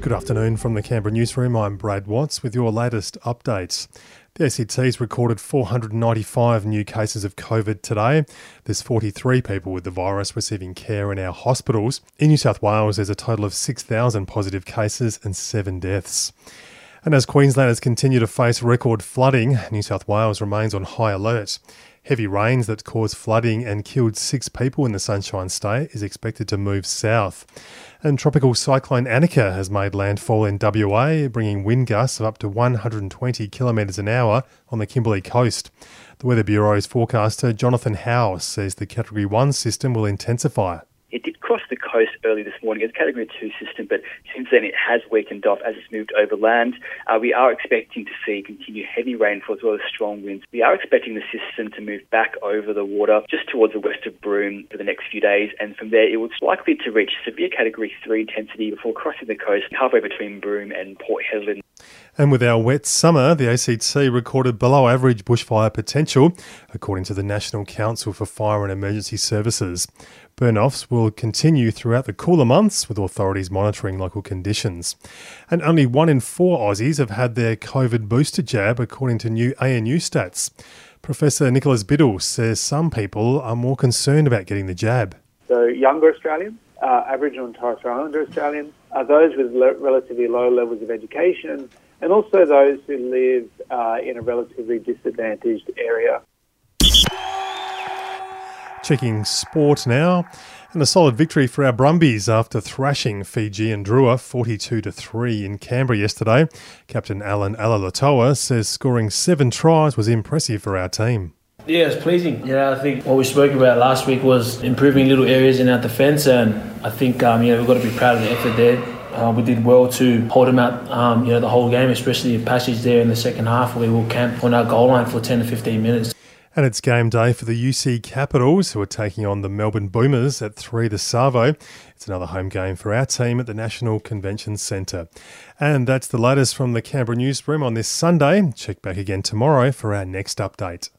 Good afternoon from the Canberra newsroom. I'm Brad Watts with your latest updates. The ACT's recorded 495 new cases of COVID today. There's 43 people with the virus receiving care in our hospitals. In New South Wales, there's a total of 6,000 positive cases and seven deaths. And as Queenslanders continue to face record flooding, New South Wales remains on high alert. Heavy rains that caused flooding and killed six people in the Sunshine State is expected to move south. And tropical cyclone Anika has made landfall in WA, bringing wind gusts of up to 120 kilometres an hour on the Kimberley coast. The Weather Bureau's forecaster Jonathan Howe says the Category 1 system will intensify. It did cross the coast early this morning as a Category 2 system, but since then it has weakened off as it's moved overland. Uh, we are expecting to see continued heavy rainfall as well as strong winds. We are expecting the system to move back over the water just towards the west of Broome for the next few days, and from there it was likely to reach severe Category 3 intensity before crossing the coast halfway between Broome and Port Hedland. And with our wet summer, the ACT recorded below average bushfire potential, according to the National Council for Fire and Emergency Services. Burn offs will continue throughout the cooler months, with authorities monitoring local conditions. And only one in four Aussies have had their COVID booster jab, according to new ANU stats. Professor Nicholas Biddle says some people are more concerned about getting the jab. So, younger Australians, uh, Aboriginal and Torres Strait Islander Australians, are those with relatively low levels of education, and also those who live uh, in a relatively disadvantaged area. Checking sport now. And a solid victory for our Brumbies after thrashing Fijian Drua 42 to 3 in Canberra yesterday. Captain Alan Alaalatoa says scoring seven tries was impressive for our team. Yeah, it's pleasing. Yeah, I think what we spoke about last week was improving little areas in our defence, and I think um, you know we've got to be proud of the effort there. Uh, we did well to hold them out, um, you know, the whole game, especially the passage there in the second half where we will camp on our goal line for 10 to 15 minutes. And it's game day for the UC Capitals, who are taking on the Melbourne Boomers at 3 the Savo. It's another home game for our team at the National Convention Centre. And that's the latest from the Canberra newsroom on this Sunday. Check back again tomorrow for our next update.